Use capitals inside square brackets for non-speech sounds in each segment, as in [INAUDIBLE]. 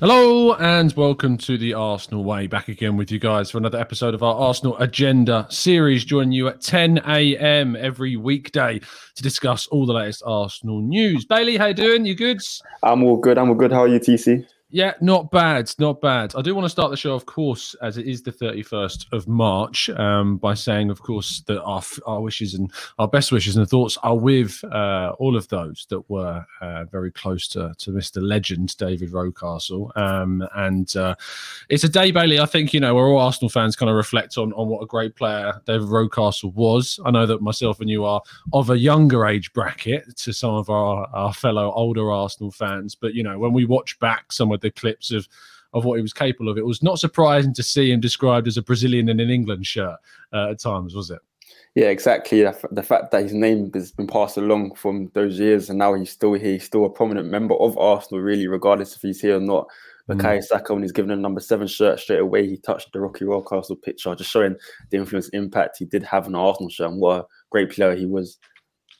Hello and welcome to the Arsenal Way. Back again with you guys for another episode of our Arsenal Agenda series. Joining you at 10 a.m. every weekday to discuss all the latest Arsenal news. Bailey, how you doing? You good? I'm all good. I'm all good. How are you, TC? Yeah, not bad, not bad. I do want to start the show, of course, as it is the 31st of March, um, by saying, of course, that our, our wishes and our best wishes and thoughts are with uh, all of those that were uh, very close to, to Mr. Legend, David Rocastle. Um, and uh, it's a day, Bailey, I think, you know, where all Arsenal fans kind of reflect on, on what a great player David Rocastle was. I know that myself and you are of a younger age bracket to some of our, our fellow older Arsenal fans. But, you know, when we watch back some of the clips of of what he was capable of. It was not surprising to see him described as a Brazilian in an England shirt uh, at times, was it? Yeah, exactly. The fact that his name has been passed along from those years, and now he's still here, he's still a prominent member of Arsenal, really, regardless if he's here or not. But mm. Saka, when he's given a number seven shirt straight away, he touched the Rocky Rocastle picture, just showing the influence, impact he did have on Arsenal shirt and what a great player he was.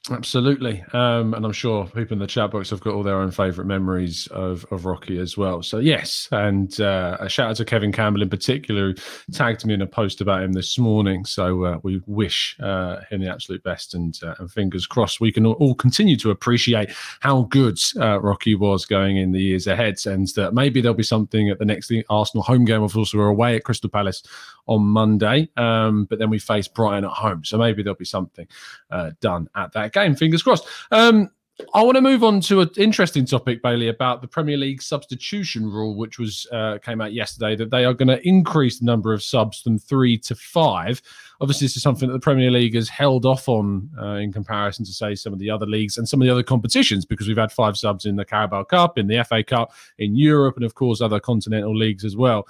Absolutely. Um, and I'm sure people in the chat box have got all their own favourite memories of, of Rocky as well. So, yes. And uh, a shout out to Kevin Campbell in particular, who tagged me in a post about him this morning. So, uh, we wish uh, him the absolute best and, uh, and, fingers crossed we can all continue to appreciate how good uh, Rocky was going in the years ahead. And that maybe there'll be something at the next Arsenal home game. Of course, we're away at Crystal Palace on Monday, um, but then we face Brighton at home. So, maybe there'll be something uh, done at that game. Fingers crossed. Um, I want to move on to an interesting topic, Bailey, about the Premier League substitution rule, which was uh, came out yesterday. That they are going to increase the number of subs from three to five. Obviously, this is something that the Premier League has held off on uh, in comparison to, say, some of the other leagues and some of the other competitions, because we've had five subs in the Carabao Cup, in the FA Cup, in Europe, and of course other continental leagues as well.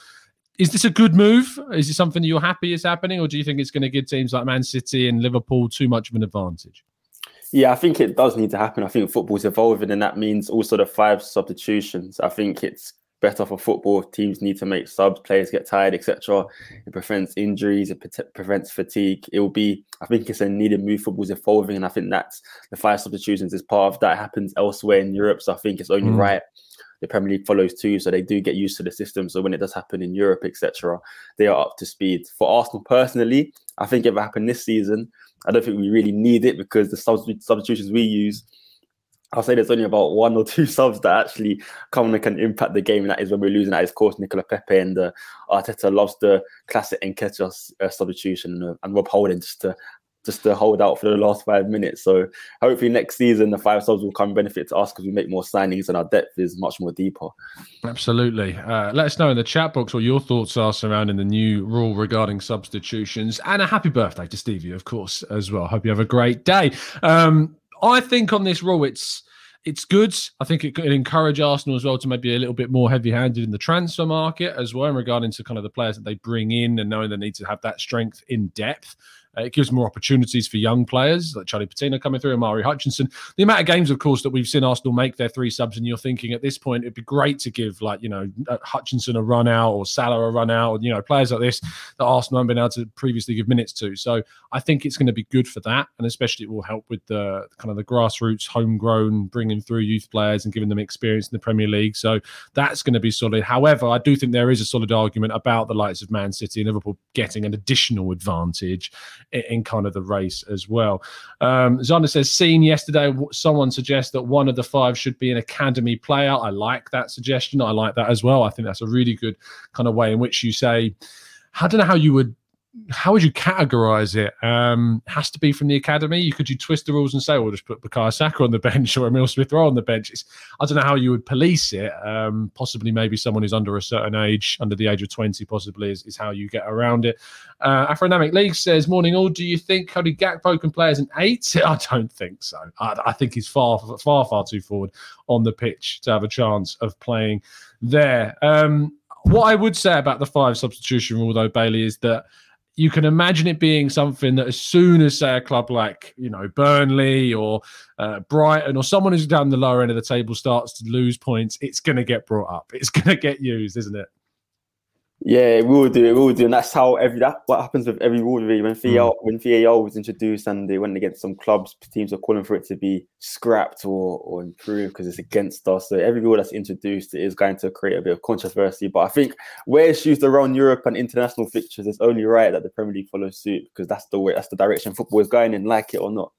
Is this a good move? Is it something you're happy is happening, or do you think it's going to give teams like Man City and Liverpool too much of an advantage? Yeah, I think it does need to happen. I think football's evolving, and that means also the five substitutions. I think it's better for football if teams need to make subs, players get tired, etc. It prevents injuries, it pre- prevents fatigue. It will be, I think it's a needed move. Football's evolving, and I think that's the five substitutions is part of that. happens elsewhere in Europe, so I think it's only mm. right the Premier League follows too, so they do get used to the system. So when it does happen in Europe, etc., they are up to speed. For Arsenal personally, I think if it happened this season, I don't think we really need it because the substitutions we use, I'll say there's only about one or two [LAUGHS] subs that actually come and can impact the game, and that is when we're losing. That is, of course, Nicola Pepe and uh, Arteta loves the classic Nketiah uh, substitution uh, and Rob Holding just to just to hold out for the last five minutes. So hopefully next season the five subs will come benefit to us because we make more signings and our depth is much more deeper. Absolutely. Uh, let us know in the chat box what your thoughts are surrounding the new rule regarding substitutions. And a happy birthday to Stevie, of course, as well. Hope you have a great day. Um, I think on this rule, it's it's good. I think it could encourage Arsenal as well to maybe a little bit more heavy-handed in the transfer market as well, in regarding to kind of the players that they bring in and knowing they need to have that strength in depth. Uh, it gives more opportunities for young players like Charlie Patino coming through, Omari Hutchinson. The amount of games, of course, that we've seen Arsenal make their three subs, and you're thinking at this point it'd be great to give like you know uh, Hutchinson a run out or Salah a run out, or you know players like this that Arsenal haven't been able to previously give minutes to. So I think it's going to be good for that, and especially it will help with the kind of the grassroots, homegrown, bringing through youth players and giving them experience in the Premier League. So that's going to be solid. However, I do think there is a solid argument about the likes of Man City and Liverpool getting an additional advantage in kind of the race as well. Um, Zonda says, seen yesterday, someone suggests that one of the five should be an academy player. I like that suggestion. I like that as well. I think that's a really good kind of way in which you say, I don't know how you would how would you categorize it? Um, has to be from the academy. You could you twist the rules and say, "Well, just put Bukayo Saka on the [LAUGHS] bench or Emile Smith Rowe on the bench." It's, I don't know how you would police it. Um, possibly, maybe someone who's under a certain age, under the age of twenty, possibly is, is how you get around it. Uh, Afrodynamic League says, "Morning all. Do you think Cody Gakpo can play as an eight? [LAUGHS] I don't think so. I, I think he's far, far, far too forward on the pitch to have a chance of playing there." Um, what I would say about the five substitution rule, though, Bailey, is that you can imagine it being something that as soon as say a club like you know Burnley or uh, Brighton or someone who's down the lower end of the table starts to lose points, it's going to get brought up. It's going to get used, isn't it? Yeah, we will do. It we will do, and that's how every that what happens with every rule really. When VAR mm. when VAR was introduced and they went against some clubs, teams are calling for it to be scrapped or or improved because it's against us. So every rule that's introduced is going to create a bit of controversy. But I think where it's used around Europe and international fixtures, it's only right that the Premier League follows suit because that's the way that's the direction football is going in, like it or not.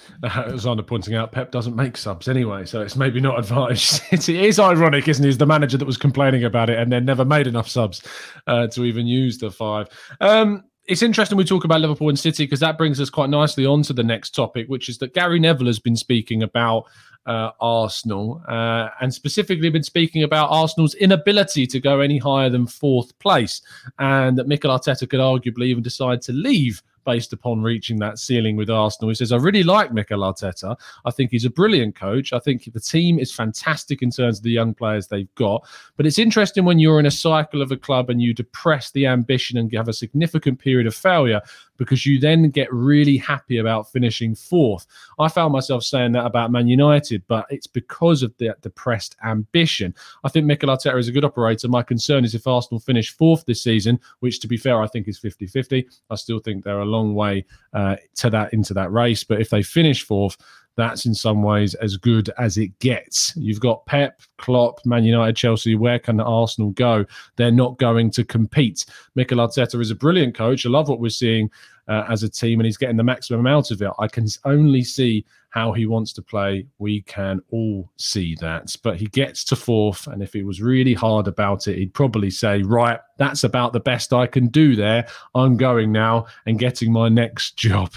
[LAUGHS] As Zander pointing out, Pep doesn't make subs anyway, so it's maybe not advised. [LAUGHS] it is ironic, isn't it? He's the manager that was complaining about it and then never made enough subs uh, to even use the five. Um, it's interesting we talk about Liverpool and City because that brings us quite nicely on to the next topic, which is that Gary Neville has been speaking about uh, Arsenal uh, and specifically been speaking about Arsenal's inability to go any higher than fourth place, and that Mikel Arteta could arguably even decide to leave based upon reaching that ceiling with Arsenal. He says, I really like Mikel Arteta. I think he's a brilliant coach. I think the team is fantastic in terms of the young players they've got. But it's interesting when you're in a cycle of a club and you depress the ambition and have a significant period of failure because you then get really happy about finishing fourth. I found myself saying that about Man United, but it's because of that depressed ambition. I think Mikel Arteta is a good operator. My concern is if Arsenal finish fourth this season, which to be fair, I think is 50 50, I still think they're a long way uh, to that into that race. But if they finish fourth, that's in some ways as good as it gets. You've got Pep, Klopp, Man United, Chelsea. Where can Arsenal go? They're not going to compete. Mikel Arteta is a brilliant coach. I love what we're seeing uh, as a team, and he's getting the maximum out of it. I can only see how he wants to play. We can all see that. But he gets to fourth, and if he was really hard about it, he'd probably say, Right, that's about the best I can do there. I'm going now and getting my next [LAUGHS] job.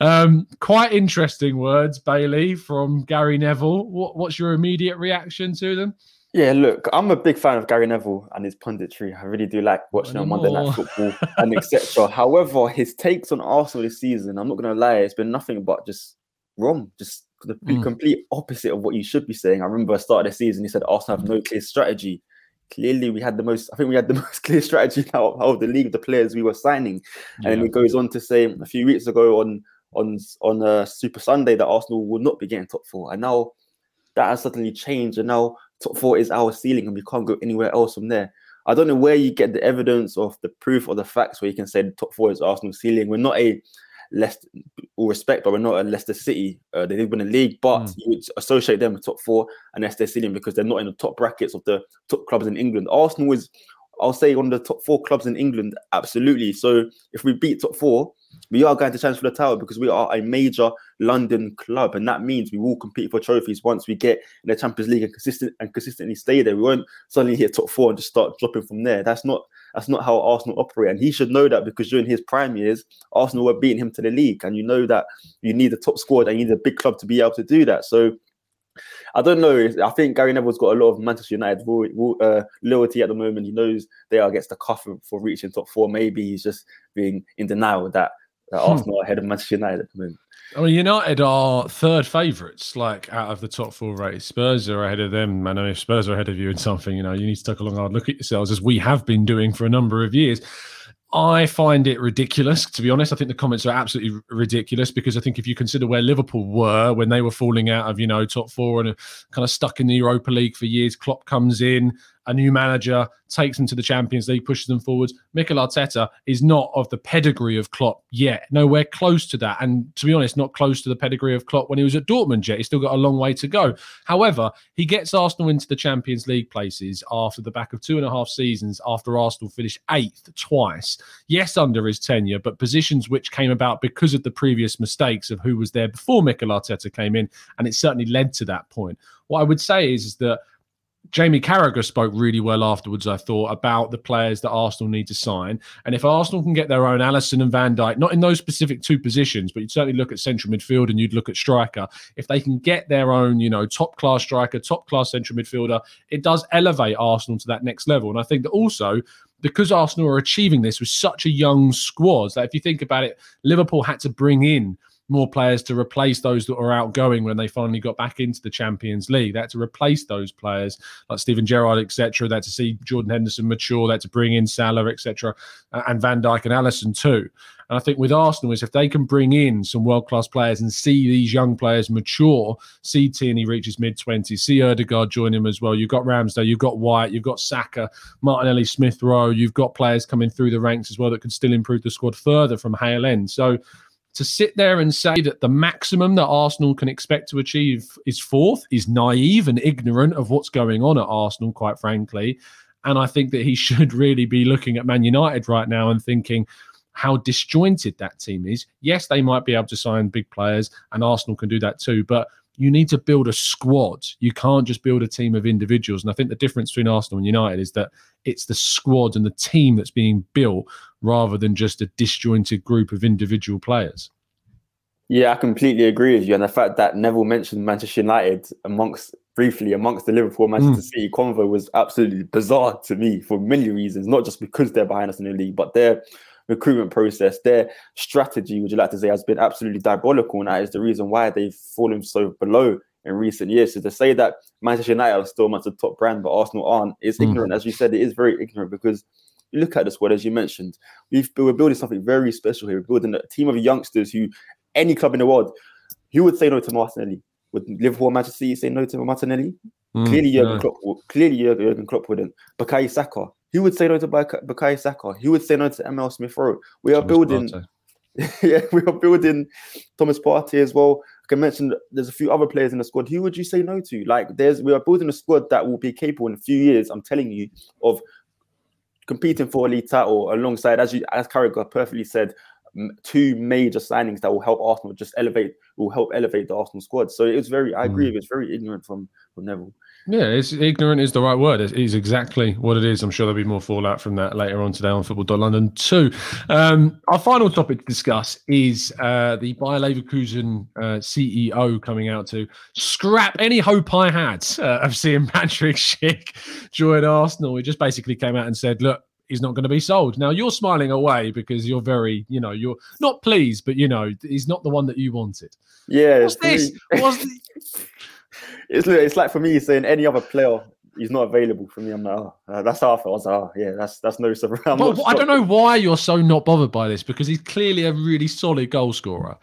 Um, quite interesting words, Bailey, from Gary Neville. What, what's your immediate reaction to them? Yeah, look, I'm a big fan of Gary Neville and his punditry. I really do like watching him on Monday Night Football and etc. [LAUGHS] However, his takes on Arsenal this season, I'm not going to lie, it's been nothing but just wrong, just the mm. complete opposite of what you should be saying. I remember at the start of the season, he said Arsenal have no clear strategy. Clearly, we had the most. I think we had the [LAUGHS] most clear strategy out of the league, the players we were signing. Yeah. And then he goes on to say a few weeks ago on on on a Super Sunday that Arsenal would not be getting top four, and now that has suddenly changed, and now top four is our ceiling and we can't go anywhere else from there. I don't know where you get the evidence of the proof or the facts where you can say the top four is Arsenal's ceiling. We're not a Leicester, all respect, but we're not a Leicester City. Uh, they did win a league, but mm. you would associate them with top four and that's their ceiling because they're not in the top brackets of the top clubs in England. Arsenal is, I'll say, one of the top four clubs in England, absolutely. So if we beat top four, we are going to challenge for the tower because we are a major London club, and that means we will compete for trophies once we get in the Champions League and consistent and consistently stay there. We won't suddenly hit top four and just start dropping from there. That's not that's not how Arsenal operate, and he should know that because during his prime years, Arsenal were beating him to the league, and you know that you need a top squad and you need a big club to be able to do that. So. I don't know. I think Gary Neville's got a lot of Manchester United uh, loyalty at the moment. He knows they are against the cuff for reaching top four. Maybe he's just being in denial that uh, hmm. Arsenal ahead of Manchester United at the moment. I mean, United are third favourites, like out of the top four race. Spurs are ahead of them. Know if Spurs are ahead of you in something, you know, you need to take a long hard look at yourselves, as we have been doing for a number of years. I find it ridiculous, to be honest. I think the comments are absolutely ridiculous because I think if you consider where Liverpool were when they were falling out of, you know, top four and uh, kind of stuck in the Europa League for years, Klopp comes in, a new manager takes them to the Champions League, pushes them forwards. Mikel Arteta is not of the pedigree of Klopp yet, nowhere close to that. And to be honest, not close to the pedigree of Klopp when he was at Dortmund yet. He's still got a long way to go. However, he gets Arsenal into the Champions League places after the back of two and a half seasons after Arsenal finished eighth twice. Yes, under his tenure, but positions which came about because of the previous mistakes of who was there before Mikel Arteta came in. And it certainly led to that point. What I would say is, is that Jamie Carragher spoke really well afterwards, I thought, about the players that Arsenal need to sign. And if Arsenal can get their own Alisson and Van Dijk, not in those specific two positions, but you'd certainly look at central midfield and you'd look at striker. If they can get their own, you know, top class striker, top class central midfielder, it does elevate Arsenal to that next level. And I think that also because Arsenal are achieving this with such a young squad, that if you think about it, Liverpool had to bring in more players to replace those that were outgoing when they finally got back into the Champions League. Had to replace those players like Steven Gerrard, etc. Had to see Jordan Henderson mature. Had to bring in Salah, etc. And Van Dijk and Alisson too. And I think with Arsenal is if they can bring in some world class players and see these young players mature, see Tierney reaches mid 20s, see Odegaard join him as well. You've got Ramsdale, you've got White, you've got Saka, Martinelli, Smith Rowe, you've got players coming through the ranks as well that could still improve the squad further from Hale End. So to sit there and say that the maximum that Arsenal can expect to achieve is fourth is naive and ignorant of what's going on at Arsenal, quite frankly. And I think that he [LAUGHS] should really be looking at Man United right now and thinking how disjointed that team is. Yes, they might be able to sign big players, and Arsenal can do that too. But you need to build a squad. You can't just build a team of individuals. And I think the difference between Arsenal and United is that it's the squad and the team that's being built rather than just a disjointed group of individual players. Yeah, I completely agree with you. And the fact that Neville mentioned Manchester United amongst briefly amongst the Liverpool Manchester mm. City convo was absolutely bizarre to me for many reasons, not just because they're behind us in the league, but their recruitment process, their strategy, would you like to say, has been absolutely diabolical. And that is the reason why they've fallen so below in recent years. So to say that Manchester United are still much the top brand, but Arsenal aren't, is mm. ignorant. As you said, it is very ignorant because look at the squad, as you mentioned, we've, we're building something very special here. We're building a team of youngsters who, any club in the world, who would say no to Martinelli? Would Liverpool, Manchester City say no to Martinelli? Mm, clearly, Jurgen yeah. Klopp. Clearly, Jurgen Klopp wouldn't. Bukayo Saka. Who would say no to Bukayo Saka? Who would say no to Emile Smith Rowe? We are Thomas building. [LAUGHS] yeah, we are building Thomas Partey as well. I can mention there's a few other players in the squad. Who would you say no to? Like, there's we are building a squad that will be capable in a few years. I'm telling you of competing for a league title alongside, as you as Carragher perfectly said, two major signings that will help Arsenal just elevate will help elevate the Arsenal squad. So it's very I agree mm. it's very ignorant from from Neville. Yeah, it's ignorant is the right word. It is exactly what it is. I'm sure there'll be more fallout from that later on today on Football.London too. Um, our final topic to discuss is uh, the Bayer Leverkusen uh, CEO coming out to scrap any hope I had uh, of seeing [LAUGHS] Patrik Schick join Arsenal. He just basically came out and said, "Look, he's not going to be sold. Now you're smiling away because you're very, you know, you're not pleased, but you know, he's not the one that you wanted. Yeah. What's this? What's [LAUGHS] it's it's like for me saying any other player he's not available for me. I'm like, oh, uh, that's how I felt. I was like, oh, yeah, that's that's no surprise. [LAUGHS] Well, I don't know why you're so not bothered by this because he's clearly a really solid goal scorer.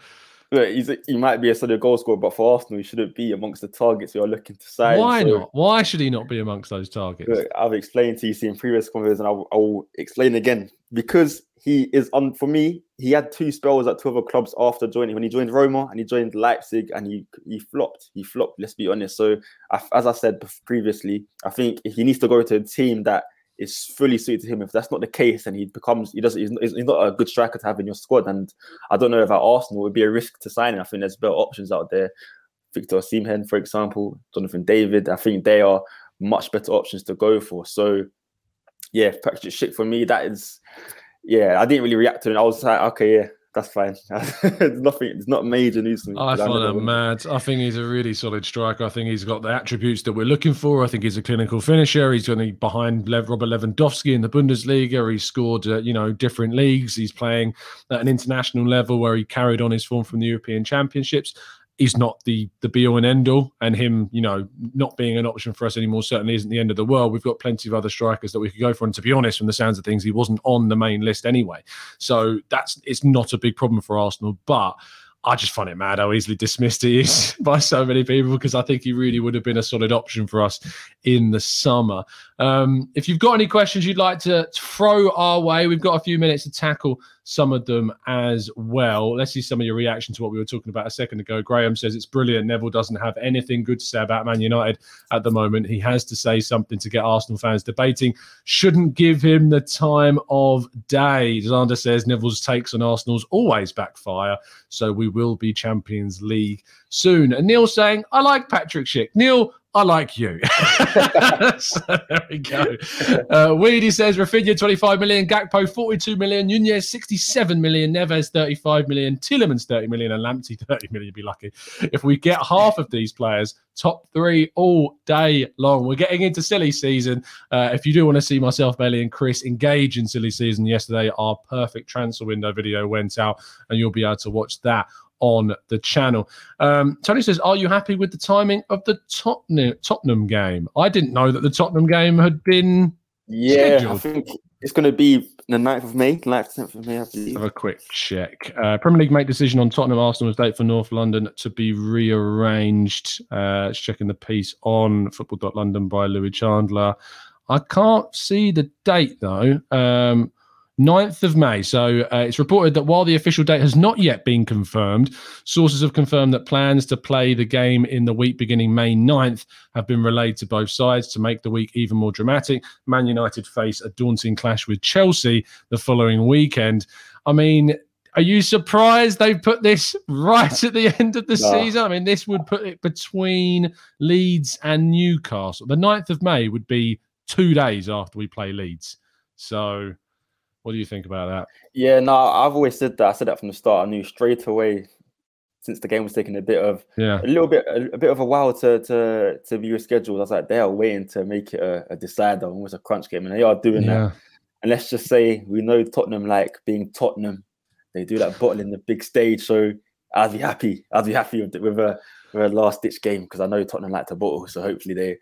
Look, he's a, he might be a solid goal scorer, but for Arsenal, he shouldn't be amongst the targets we are looking to sign. Why so, not? Why should he not be amongst those targets? Look, I've explained to you in previous conversations, and I'll, I'll explain again because he is on for me. He had two spells at two other clubs after joining. When he joined Roma and he joined Leipzig, and he he flopped. He flopped. Let's be honest. So, as I said previously, I think he needs to go to a team that is fully suited to him. If that's not the case, then he becomes he doesn't he's, he's not a good striker to have in your squad. And I don't know if at Arsenal would be a risk to sign. I think there's better options out there. Victor Osimhen, for example, Jonathan David. I think they are much better options to go for. So yeah, Patrik Schick for me, that is yeah, I didn't really react to it. I was like, okay, yeah, that's fine. [LAUGHS] it's nothing. It's not major news to me. I find that mad. I think he's a really solid striker. I think he's got the attributes that we're looking for. I think he's a clinical finisher. He's going to be behind Robert Lewandowski in the Bundesliga. He's scored, uh, you know, different leagues. He's playing at an international level where he carried on his form from the European Championships he's not the the be all and end all, and him, you know, not being an option for us anymore certainly isn't the end of the world. We've got plenty of other strikers that we could go for, and to be honest, from the sounds of things, he wasn't on the main list anyway. So that's it's not a big problem for Arsenal, but. I just find it mad how easily dismissed he is [LAUGHS] by so many people because I think he really would have been a solid option for us in the summer. Um, if you've got any questions you'd like to throw our way, we've got a few minutes to tackle some of them as well. Let's see some of your reaction to what we were talking about a second ago. Graham says it's brilliant. Neville doesn't have anything good to say about Man United at the moment. He has to say something to get Arsenal fans debating. Shouldn't give him the time of day. Zander says Neville's takes on Arsenal's always backfire. So we will be Champions League soon. And Neil saying, I like Patrik Schick. Neil, I like you. [LAUGHS] so there we go. Uh, Weedy says Raphinha 25 million, Gakpo 42 million, Nunez 67 million, Neves 35 million, Tielemans 30 million, and Lamptey [LAUGHS] 30 million. You'd be lucky if we get half of these players top three all day long. We're getting into silly season. Uh, if you do want to see myself, Bailey, and Chris engage in silly season, yesterday our perfect transfer window video went out, and you'll be able to watch that on the channel. Um, Tony says, "Are you happy with the timing of the Tottenham Tottenham game? I didn't know that the Tottenham game had been yeah. scheduled. I think it's going to be the 9th of May, 9th, 10th of May, I believe. Have a quick check. Uh, Premier League make decision on Tottenham Arsenal's date for North London to be rearranged. Uh, it's checking the piece on football.london by Louis Chandler. I can't see the date though. Um, 9th of May. So uh, it's reported that while the official date has not yet been confirmed, sources have confirmed that plans to play the game in the week beginning May 9th have been relayed to both sides to make the week even more dramatic. Man United face a daunting clash with Chelsea the following weekend. I mean, are you surprised they put this [LAUGHS] right at the end of the No. season? I mean, this would put it between Leeds and Newcastle. The 9th of May would be two days after we play Leeds. So, what do you think about that? Yeah, no, I've always said that. I said that from the start. I knew straight away since the game was taking a bit of Yeah. a little bit a, a bit of a while to to to be rescheduled. I was like, they are waiting to make it a, a decider, almost a crunch game, and they are doing that. And let's just say we know Tottenham like being Tottenham. They do that bottling the big stage, so I'd be happy. I'd be happy with, with a with a last ditch game because I know Tottenham like to bottle. So hopefully they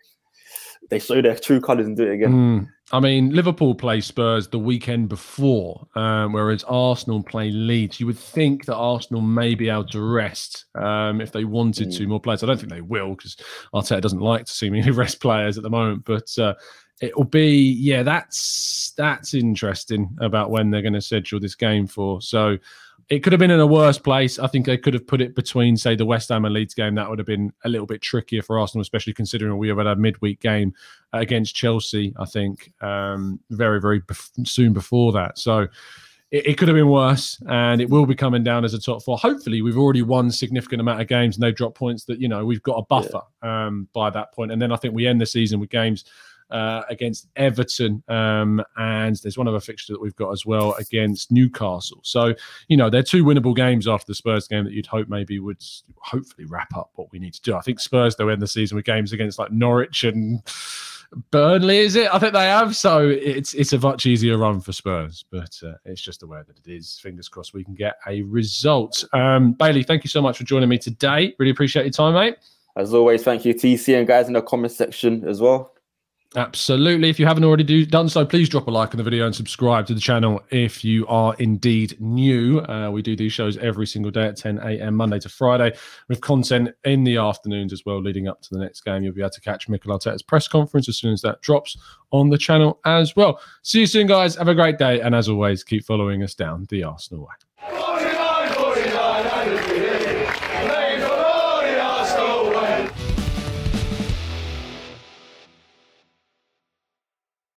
they show their true colours and do it again. Mm. I mean, Liverpool play Spurs the weekend before, um, whereas Arsenal play Leeds. You would think that Arsenal may be able to rest um, if they wanted Mm. to more players. I don't think they will because Arteta doesn't like to see me [LAUGHS] rest players at the moment. But uh, it will be, yeah, that's that's interesting about when they're going to schedule this game for. So it could have been in a worse place. I think they could have put it between, say, the West Ham and Leeds game. That would have been a little bit trickier for Arsenal, especially considering we have had a midweek game against Chelsea. I think um, very, very soon before that. So it, it could have been worse, and it will be coming down as a top four. Hopefully, we've already won significant amount of games, and they've dropped points that you know we've got a buffer um, by that point. And then I think we end the season with games uh, against Everton, um, and there's one other fixture that we've got as well against Newcastle. So you know they're two winnable games after the Spurs game that you'd hope maybe would hopefully wrap up what we need to do. I think Spurs they'll end the season with games against like Norwich and Burnley, is it? I think they have. So it's it's a much easier run for Spurs, but uh, it's just the way that it is. Fingers crossed we can get a result. Um, Bailey, thank you so much for joining me today. Really appreciate your time, mate. As always, thank you, TC, and guys in the comment section as well. Absolutely. If you haven't already do, done so, please drop a like on the video and subscribe to the channel if you are indeed new. Uh, we do these shows every single day at 10 a.m. Monday to Friday with content in the afternoons as well, leading up to the next game. You'll be able to catch Mikel Arteta's press conference as soon as that drops on the channel as well. See you soon, guys. Have a great day. And as always, keep following us down the Arsenal way.